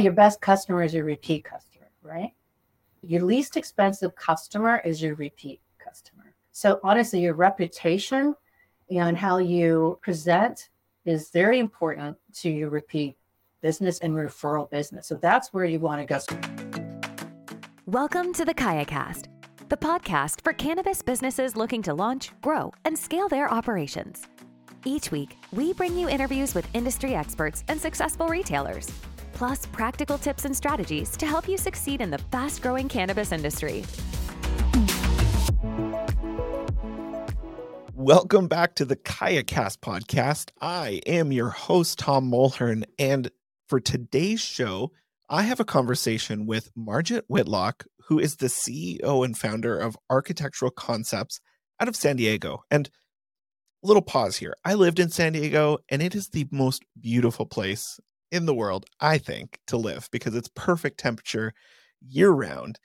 Your best customer is your repeat customer, right? Your least expensive customer is your repeat customer. So honestly, your reputation and how you present is very important to your repeat business and referral business. So that's where you want to go. Welcome to the KayaCast, the podcast for cannabis businesses looking to launch, grow, and scale their operations. Each week, we bring you interviews with industry experts and successful retailers, plus practical tips and strategies to help you succeed in the fast growing cannabis industry. Welcome back to the KayaCast podcast. I am your host, Tom Mulhern, and for today's show, I have a conversation with Margit Whitlock, who is the CEO and founder of Architectural Concepts out of San Diego. And little pause here. I lived in San Diego and it is the most beautiful place in the world, I think, to live because it's perfect temperature year round.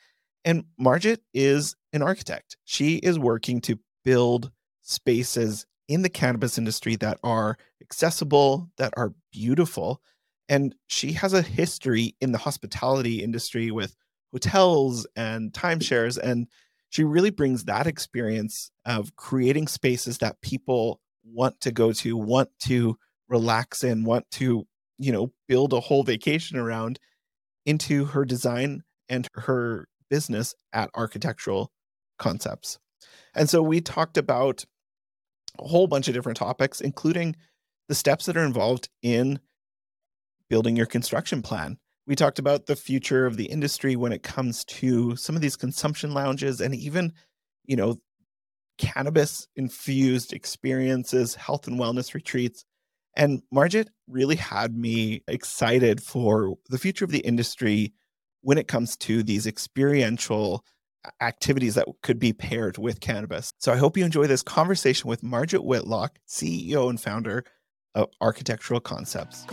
And Margit is an architect. She is working to build spaces in the cannabis industry that are accessible, that are beautiful. And she has a history in the hospitality industry with hotels and timeshares. And she really brings that experience of creating spaces that people want to go to, want to relax in, want to, you know, build a whole vacation around into her design and her business at architectural concepts. And so we talked about a whole bunch of different topics, including the steps that are involved in building your construction plan we talked about the future of the industry when it comes to some of these consumption lounges and even, you know, cannabis infused experiences, health and wellness retreats. And Margit really had me excited for the future of the industry when it comes to these experiential activities that could be paired with cannabis. So I hope you enjoy this conversation with Margit Whitlock, CEO and founder of Architectural Concepts.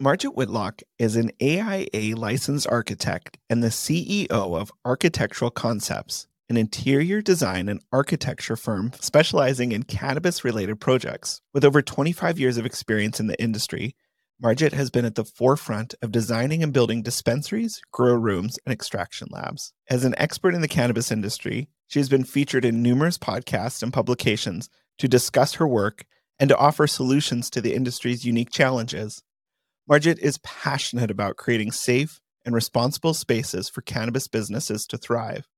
Margit Whitlock is an AIA licensed architect and the CEO of Architectural Concepts, an interior design and architecture firm specializing in cannabis related projects. With over 25 years of experience in the industry, Margit has been at the forefront of designing and building dispensaries, grow rooms, and extraction labs. As an expert in the cannabis industry, she has been featured in numerous podcasts and publications to discuss her work and to offer solutions to the industry's unique challenges. Margit is passionate about creating safe and responsible spaces for cannabis businesses to thrive.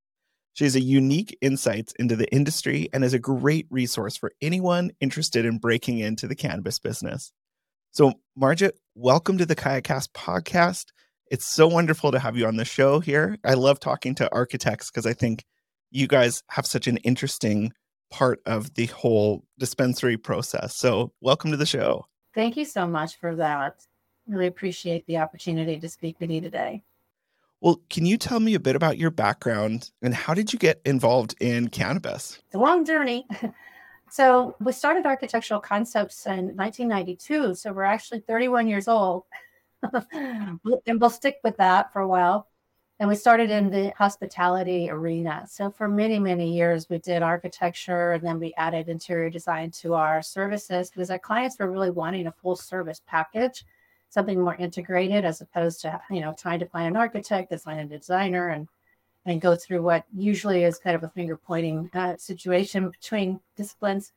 She has a unique insights into the industry and is a great resource for anyone interested in breaking into the cannabis business. So, Margit, welcome to the KayaCast podcast. It's so wonderful to have you on the show here. I love talking to architects because I think you guys have such an interesting part of the whole dispensary process. So, welcome to the show. Thank you so much for that really appreciate the opportunity to speak with you today. Well, can you tell me a bit about your background and how did you get involved in cannabis? It's a long journey. so, we started architectural concepts in 1992. So, we're actually 31 years old. and we'll stick with that for a while. And we started in the hospitality arena. So, for many, many years, we did architecture and then we added interior design to our services because our clients were really wanting a full service package something more integrated as opposed to you know trying to find an architect that's find a designer and and go through what usually is kind of a finger pointing uh, situation between disciplines.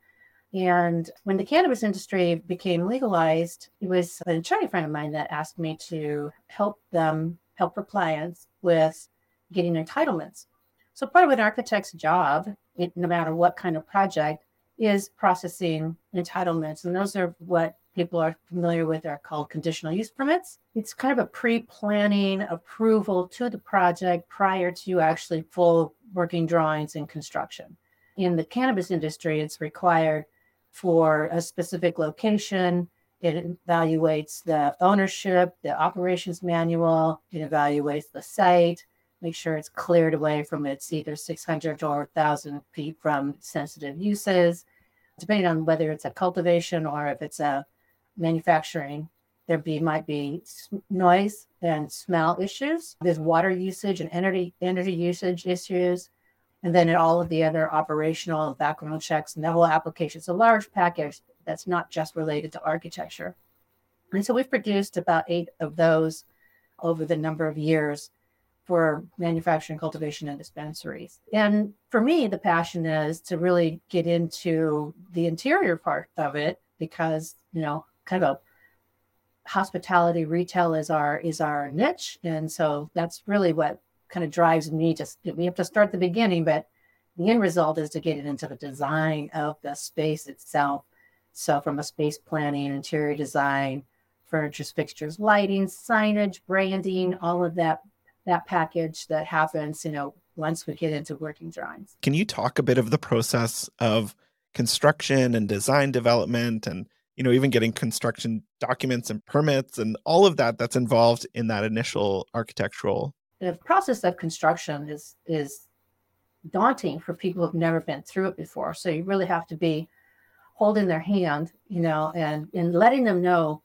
And when the cannabis industry became legalized it was an attorney friend of mine that asked me to help them help their clients with getting entitlements. So part of an architect's job no matter what kind of project is processing entitlements and those are what people are familiar with are called conditional use permits. It's kind of a pre planning approval to the project prior to actually full working drawings and construction. In the cannabis industry, it's required for a specific location. It evaluates the ownership, the operations manual, it evaluates the site, make sure it's cleared away from it's either 600 or 1,000 feet from sensitive uses, depending on whether it's a cultivation or if it's a manufacturing, there be might be noise and smell issues. There's water usage and energy energy usage issues. and then all of the other operational background checks and the whole application. It's a large package that's not just related to architecture. And so we've produced about eight of those over the number of years for manufacturing, cultivation, and dispensaries. And for me, the passion is to really get into the interior part of it because, you know, kind of hospitality retail is our is our niche. And so that's really what kind of drives me to we have to start the beginning, but the end result is to get it into the design of the space itself. So from a space planning, interior design, furniture, fixtures, lighting, signage, branding, all of that that package that happens, you know, once we get into working drawings. Can you talk a bit of the process of construction and design development and you know even getting construction documents and permits and all of that that's involved in that initial architectural the process of construction is is daunting for people who've never been through it before. So you really have to be holding their hand you know and and letting them know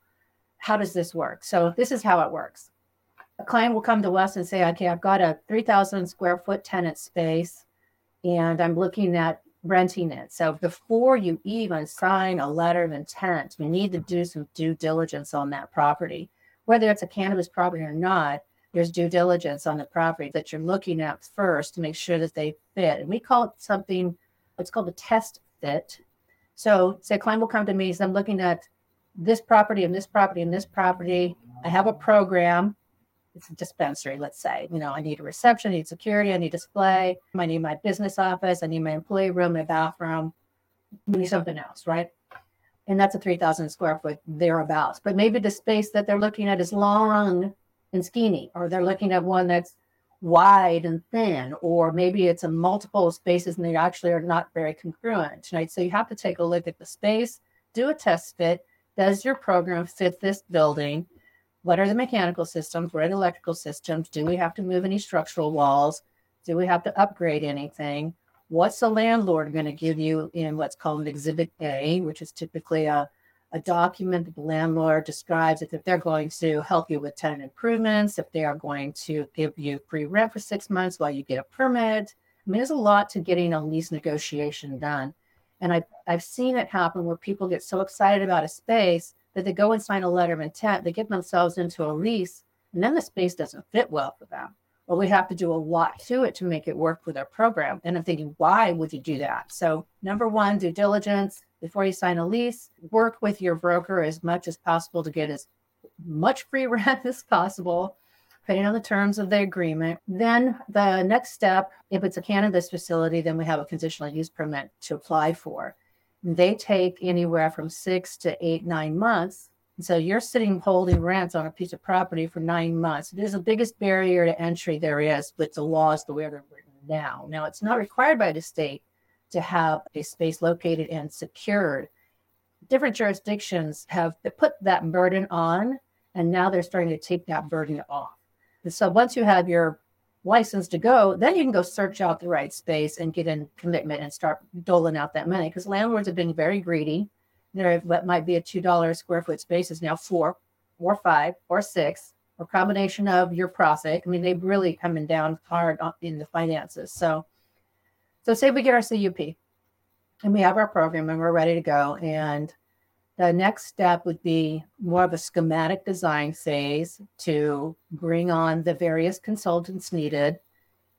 how does this work? So this is how it works. A client will come to us and say okay i've got a 3000 square foot tenant space and i'm looking at renting it. So before you even sign a letter of intent, you need to do some due diligence on that property. Whether it's a cannabis property or not, there's due diligence on the property that you're looking at first to make sure that they fit. And we call it something, it's called a test fit. So say a client will come to me, so I'm looking at this property and this property and this property. I have a program it's a dispensary, let's say. You know, I need a reception, I need security, I need display, I need my business office, I need my employee room, my bathroom, I need something else, right? And that's a 3,000 square foot thereabouts. But maybe the space that they're looking at is long and skinny, or they're looking at one that's wide and thin, or maybe it's a multiple spaces and they actually are not very congruent, right? So you have to take a look at the space, do a test fit. Does your program fit this building? What are the mechanical systems? What are the electrical systems? Do we have to move any structural walls? Do we have to upgrade anything? What's the landlord going to give you in what's called an Exhibit A, which is typically a, a document that the landlord describes if they're going to help you with tenant improvements, if they are going to give you free rent for six months while you get a permit. I mean, there's a lot to getting a lease negotiation done. And I've, I've seen it happen where people get so excited about a space that they go and sign a letter of intent, they get themselves into a lease, and then the space doesn't fit well for them. Well, we have to do a lot to it to make it work with our program. And I'm thinking, why would you do that? So, number one, due diligence before you sign a lease. Work with your broker as much as possible to get as much free rent as possible, depending on the terms of the agreement. Then, the next step, if it's a cannabis facility, then we have a conditional use permit to apply for they take anywhere from six to eight, nine months. And so you're sitting holding rents on a piece of property for nine months. It is the biggest barrier to entry there is with the laws the way they're written now. Now, it's not required by the state to have a space located and secured. Different jurisdictions have put that burden on, and now they're starting to take that burden off. And so once you have your license to go, then you can go search out the right space and get in commitment and start doling out that money. Because landlords have been very greedy. There, what might be a two dollar square foot space is now four, or five, or six, or combination of your profit. I mean, they've really coming down hard in the finances. So, so say we get our CUP, and we have our program, and we're ready to go, and the next step would be more of a schematic design phase to bring on the various consultants needed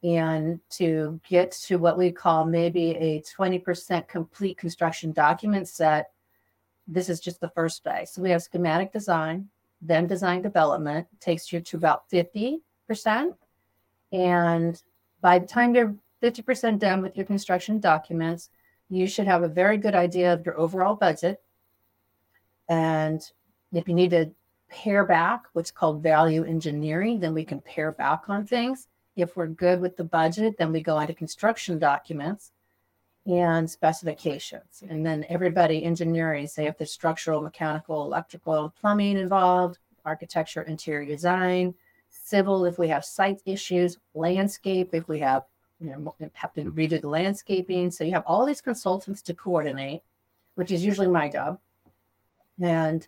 and to get to what we call maybe a 20% complete construction document set. This is just the first phase. So we have schematic design, then design development takes you to about 50%. And by the time you're 50% done with your construction documents, you should have a very good idea of your overall budget and if you need to pare back, what's called value engineering, then we can pare back on things. If we're good with the budget, then we go into construction documents and specifications. And then everybody engineering, say if there's structural, mechanical, electrical, plumbing involved, architecture, interior design, civil if we have site issues, landscape if we have you know have to redo the landscaping. So you have all these consultants to coordinate, which is usually my job and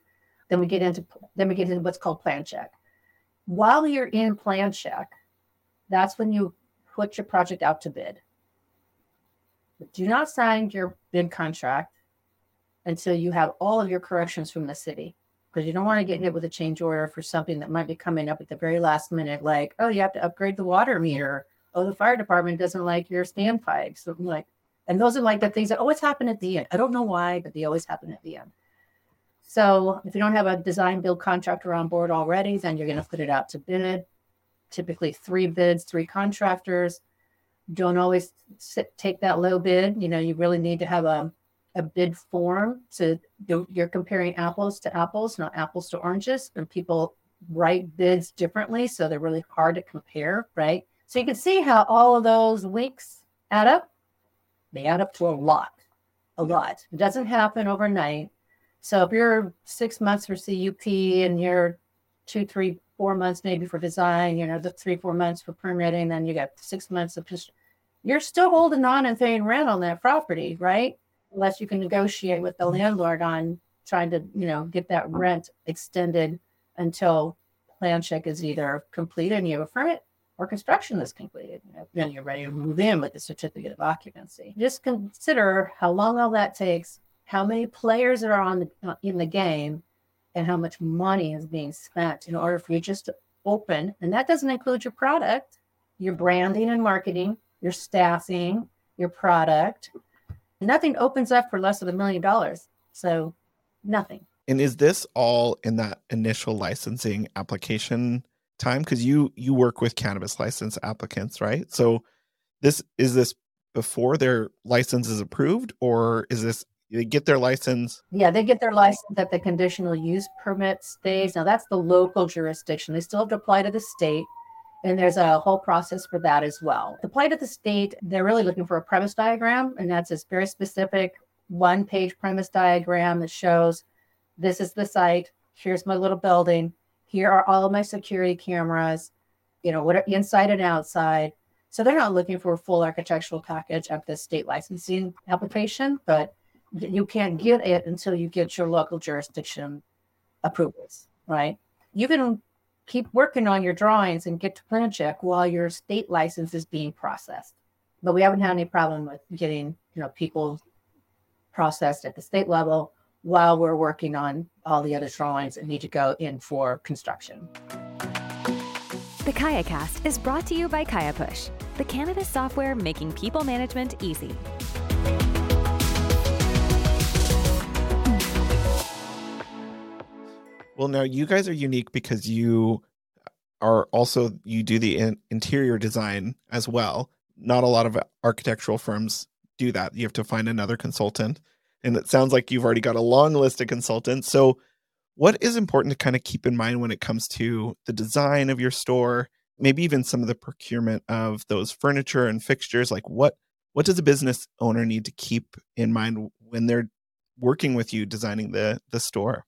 then we get into then we get into what's called plan check. While you're in plan check, that's when you put your project out to bid. do not sign your bid contract until you have all of your corrections from the city because you don't want to get hit with a change order for something that might be coming up at the very last minute, like, oh, you have to upgrade the water meter. Oh, the fire department doesn't like your standpipe. So like, and those are like the things that always happen at the end. I don't know why, but they always happen at the end. So if you don't have a design build contractor on board already, then you're going to put it out to bid. Typically three bids, three contractors. Don't always sit, take that low bid. You know, you really need to have a a bid form to you're comparing apples to apples, not apples to oranges, and people write bids differently, so they're really hard to compare, right? So you can see how all of those weeks add up. They add up to a lot, a lot. It doesn't happen overnight. So if you're six months for CUP and you're two, three, four months maybe for design, you know, the three, four months for permitting, then you got six months of just, you're still holding on and paying rent on that property, right? unless you can negotiate with the mm-hmm. landlord on trying to, you know, get that rent extended until plan check is either completed and you have a permit or construction is completed. You know, then you're ready to move in with the certificate of occupancy. Just consider how long all that takes, how many players are on the, uh, in the game, and how much money is being spent in order for you just to open. And that doesn't include your product, your branding and marketing, your staffing, your product, Nothing opens up for less than a million dollars. So nothing. And is this all in that initial licensing application time? Because you you work with cannabis license applicants, right? So this is this before their license is approved, or is this they get their license? Yeah, they get their license at the conditional use permit stage. Now that's the local jurisdiction. They still have to apply to the state. And there's a whole process for that as well. The plight of the state, they're really looking for a premise diagram, and that's a very specific one page premise diagram that shows this is the site, here's my little building, here are all my security cameras, you know, what are inside and outside. So they're not looking for a full architectural package of the state licensing application, but you can't get it until you get your local jurisdiction approvals, right? You can keep working on your drawings and get to plan check while your state license is being processed. But we haven't had any problem with getting, you know, people processed at the state level while we're working on all the other drawings that need to go in for construction. The KayaCast is brought to you by KayaPush, the cannabis software making people management easy. Well, now you guys are unique because you are also you do the in- interior design as well. Not a lot of architectural firms do that. You have to find another consultant, and it sounds like you've already got a long list of consultants. So, what is important to kind of keep in mind when it comes to the design of your store, maybe even some of the procurement of those furniture and fixtures? Like what what does a business owner need to keep in mind when they're working with you designing the the store?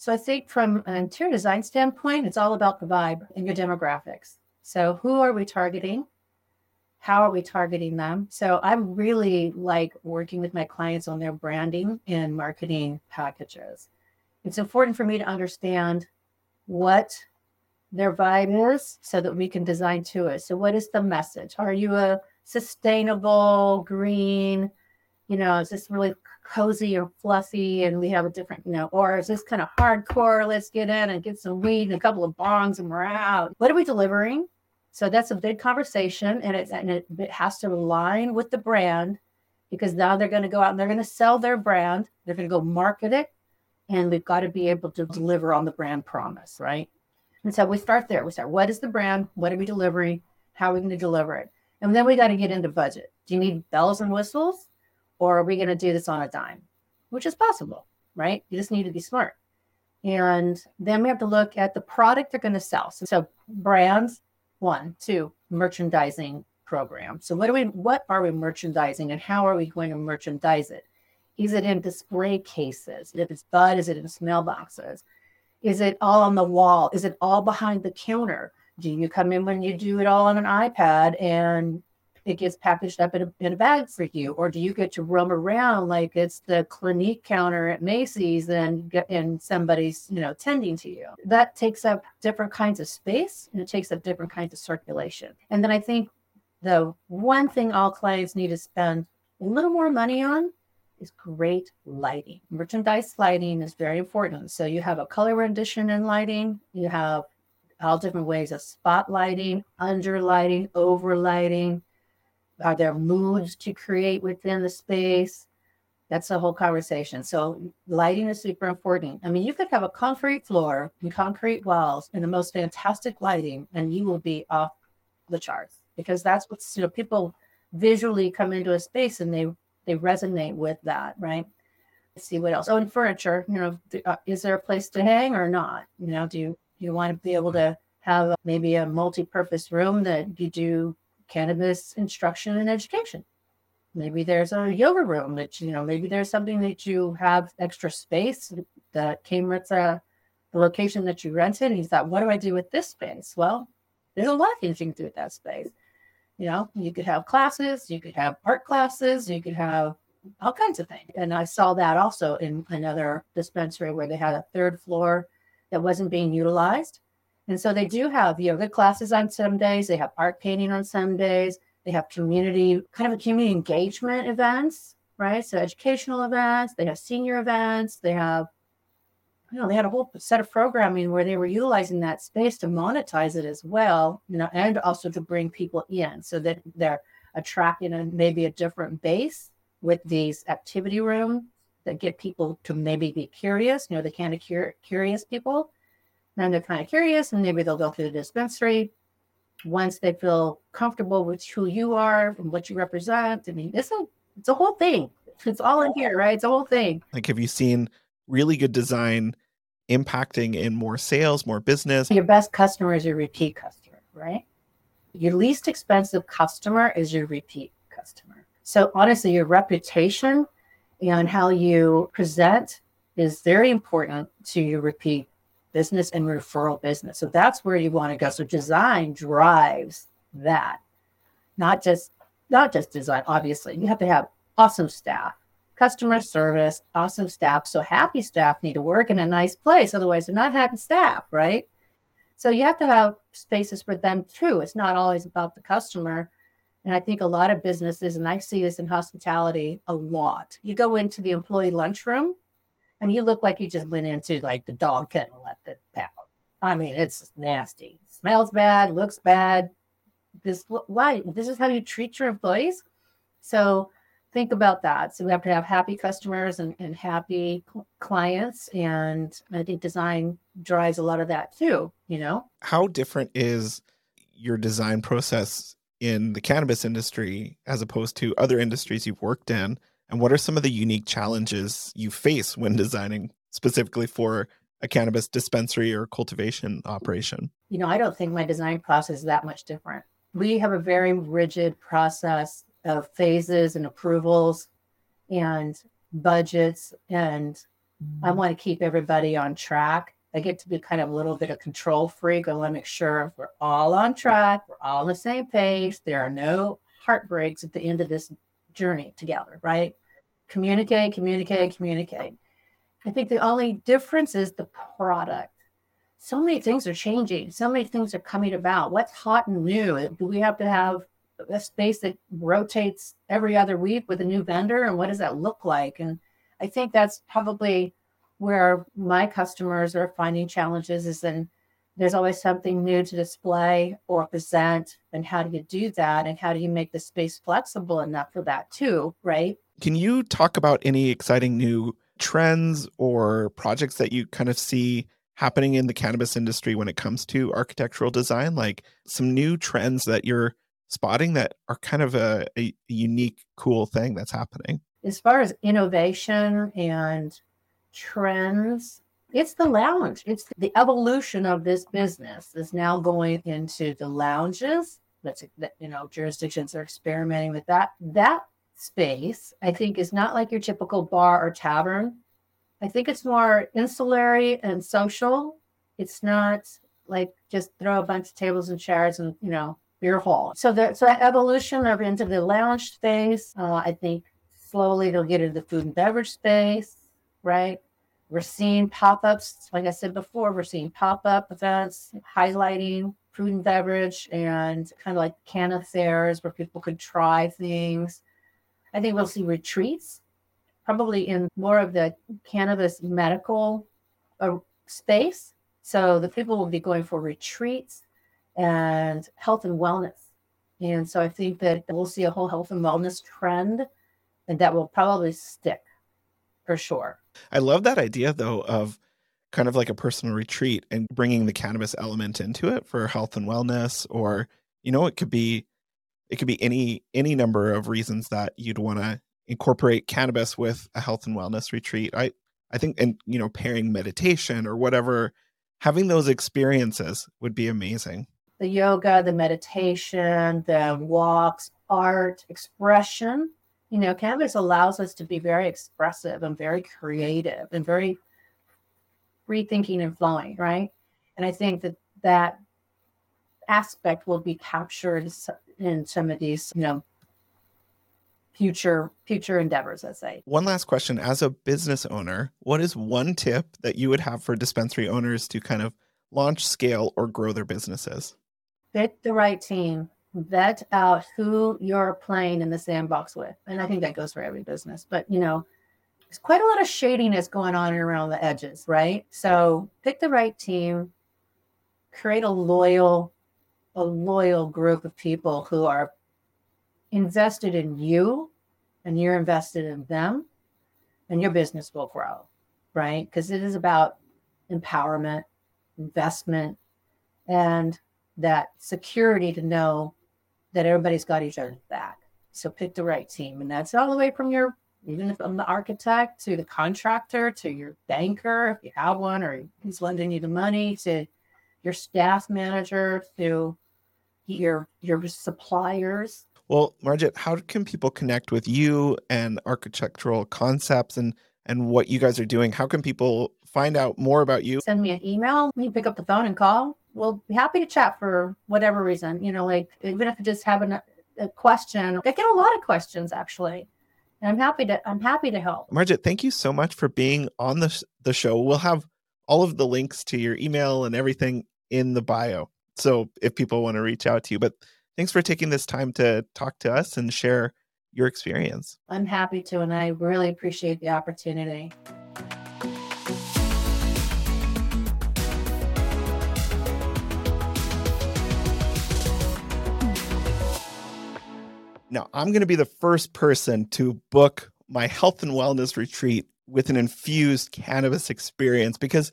So I think from an interior design standpoint, it's all about the vibe and your demographics. So who are we targeting? How are we targeting them? So I really like working with my clients on their branding and marketing packages. It's important for me to understand what their vibe is so that we can design to it. So what is the message? Are you a sustainable, green, you know, is this really cozy or fluffy and we have a different, you know, or is this kind of hardcore? Let's get in and get some weed and a couple of bongs and we're out. What are we delivering? So that's a big conversation and it, and it, it has to align with the brand because now they're going to go out and they're going to sell their brand. They're going to go market it. And we've got to be able to deliver on the brand promise, right? And so we start there. We start, what is the brand? What are we delivering? How are we going to deliver it? And then we got to get into budget. Do you need bells and whistles? Or are we going to do this on a dime? Which is possible, right? You just need to be smart. And then we have to look at the product they're going to sell. So, so brands, one, two, merchandising program. So what do we what are we merchandising and how are we going to merchandise it? Is it in display cases? If it's bud, is it in smell boxes? Is it all on the wall? Is it all behind the counter? Do you come in when you do it all on an iPad and it gets packaged up in a, in a bag for you or do you get to roam around like it's the clinique counter at macy's and get and somebody's you know tending to you that takes up different kinds of space and it takes up different kinds of circulation and then i think the one thing all clients need to spend a little more money on is great lighting. Merchandise lighting is very important. So you have a color rendition in lighting, you have all different ways of spot lighting, under lighting, over lighting. Are there moods to create within the space? That's the whole conversation. So lighting is super important. I mean, you could have a concrete floor and concrete walls and the most fantastic lighting, and you will be off the charts because that's what's you know people visually come into a space and they they resonate with that, right? Let's see what else. Oh, and furniture. You know, uh, is there a place to hang or not? You know, do you, you want to be able to have maybe a multi-purpose room that you do cannabis instruction and education? Maybe there's a yoga room that you know. Maybe there's something that you have extra space that came with the, the location that you rented. And you thought, what do I do with this space? Well, there's a lot of things you can do with that space. You know, you could have classes, you could have art classes, you could have all kinds of things. And I saw that also in another dispensary where they had a third floor that wasn't being utilized. And so they do have yoga classes on some days, they have art painting on some days, they have community, kind of a community engagement events, right? So educational events, they have senior events, they have you know, they had a whole set of programming where they were utilizing that space to monetize it as well, you know, and also to bring people in so that they're attracting a, maybe a different base with these activity rooms that get people to maybe be curious, you know, the kind of cur- curious people. And they're kind of curious and maybe they'll go through the dispensary. Once they feel comfortable with who you are and what you represent, I mean, it's a, it's a whole thing. It's all in here, right? It's a whole thing. Like, have you seen really good design impacting in more sales, more business. Your best customer is your repeat customer, right? Your least expensive customer is your repeat customer. So honestly, your reputation and how you present is very important to your repeat business and referral business. So that's where you want to go. So design drives that. Not just not just design, obviously. You have to have awesome staff customer service, awesome staff. So happy staff need to work in a nice place. Otherwise, they're not happy staff, right? So you have to have spaces for them too. It's not always about the customer. And I think a lot of businesses, and I see this in hospitality a lot, you go into the employee lunchroom and you look like you just went into like the dog kennel at the out. I mean, it's nasty. Smells bad, looks bad. This why this is how you treat your employees. So think about that. So we have to have happy customers and, and happy clients. And I think design drives a lot of that too, you know? How different is your design process in the cannabis industry as opposed to other industries you've worked in? And what are some of the unique challenges you face when designing specifically for a cannabis dispensary or cultivation operation? You know, I don't think my design process is that much different. We have a very rigid process of phases and approvals and budgets and I mm-hmm. want to keep everybody on track. I get to be kind of a little bit of control freak. I want to make sure we're all on track, we're all on the same page. There are no heartbreaks at the end of this journey together, right? Communicate, communicate, communicate. I think the only difference is the product. So many things are changing. So many things are coming about. What's hot and new? Do we have to have a space that rotates every other week with a new vendor and what does that look like and i think that's probably where my customers are finding challenges is in there's always something new to display or present and how do you do that and how do you make the space flexible enough for that too right can you talk about any exciting new trends or projects that you kind of see happening in the cannabis industry when it comes to architectural design like some new trends that you're spotting that are kind of a, a unique, cool thing that's happening? As far as innovation and trends, it's the lounge. It's the evolution of this business is now going into the lounges. That's you know jurisdictions are experimenting with that. That space, I think, is not like your typical bar or tavern. I think it's more insulary and social. It's not like just throw a bunch of tables and chairs and you know beer hall. So the so evolution of into the lounge space. Uh, I think slowly they'll get into the food and beverage space, right? We're seeing pop-ups, like I said before, we're seeing pop-up events highlighting food and beverage and kind of like can affairs where people could try things. I think we'll see retreats, probably in more of the cannabis medical uh, space. So the people will be going for retreats and health and wellness. And so I think that we'll see a whole health and wellness trend and that will probably stick for sure. I love that idea though of kind of like a personal retreat and bringing the cannabis element into it for health and wellness or you know it could be it could be any any number of reasons that you'd want to incorporate cannabis with a health and wellness retreat. I I think and you know pairing meditation or whatever having those experiences would be amazing. The yoga, the meditation, the walks, art, expression. You know, cannabis allows us to be very expressive and very creative and very free thinking and flowing, right? And I think that that aspect will be captured in some of these, you know, future future endeavors let's say. One last question. As a business owner what is one tip that you would have for dispensary owners to kind of launch scale or grow their businesses? Pick the right team. Vet out who you're playing in the sandbox with. And i think that goes for every business. But you know there's quite a lot of shadiness going on around the edges right? So pick the right team. Create a loyal a loyal group of people who are invested in you and you're invested in them and your business will grow right? Because it is about empowerment investment and that security to know that everybody's got each other's back. So pick the right team and that's all the way from your even from the architect to the contractor to your banker if you have one or he's lending you the money to your staff manager to your your suppliers. Well, Margit, how can people connect with you and architectural concepts and and what you guys are doing? How can people find out more about you? Send me an email. You pick up the phone and call. We'll be happy to chat for whatever reason. You know, like even if you just have a, a question. I get a lot of questions actually. And I'm happy to I'm happy to help. Margit, thank you so much for being on the the show. We'll have all of the links to your email and everything in the bio. So if people want to reach out to you, but thanks for taking this time to talk to us and share your experience. I'm happy to, and I really appreciate the opportunity. Now, I'm going to be the first person to book my health and wellness retreat with an infused cannabis experience because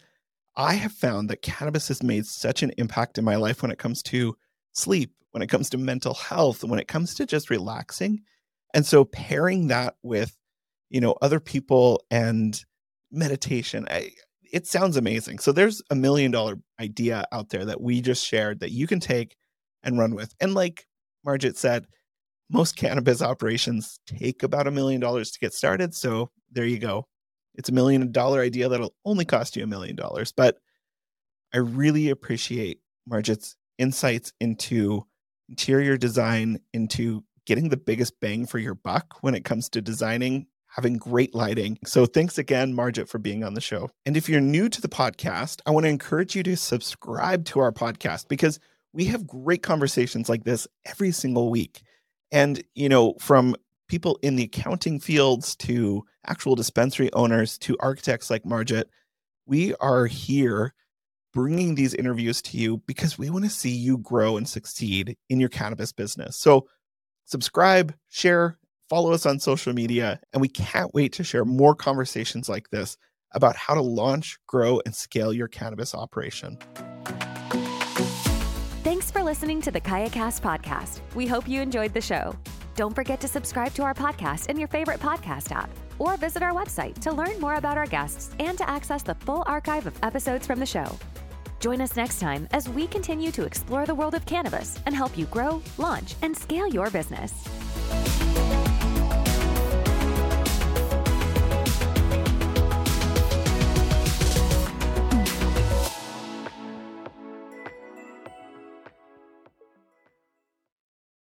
I have found that cannabis has made such an impact in my life when it comes to sleep, when it comes to mental health, when it comes to just relaxing. And so pairing that with, you know, other people and meditation, I, it sounds amazing. So there's a million dollar idea out there that we just shared that you can take and run with. And like Margit said, most cannabis operations take about a million dollars to get started. So there you go it's a million dollar idea that'll only cost you a million dollars. But I really appreciate Margit's insights into interior design, into getting the biggest bang for your buck when it comes to designing, having great lighting. So thanks again, Margit, for being on the show. And if you're new to the podcast, I want to encourage you to subscribe to our podcast because we have great conversations like this every single week. And, you know, from people in the accounting fields to actual dispensary owners to architects like Margit, we are here bringing these interviews to you because we want to see you grow and succeed in your cannabis business. So, subscribe, share, follow us on social media, and we can't wait to share more conversations like this about how to launch, grow, and scale your cannabis operation. Thanks for listening to the KayaCast podcast. We hope you enjoyed the show. Don't forget to subscribe to our podcast in your favorite podcast app or visit our website to learn more about our guests and to access the full archive of episodes from the show. Join us next time as we continue to explore the world of cannabis and help you grow, launch, and scale your business.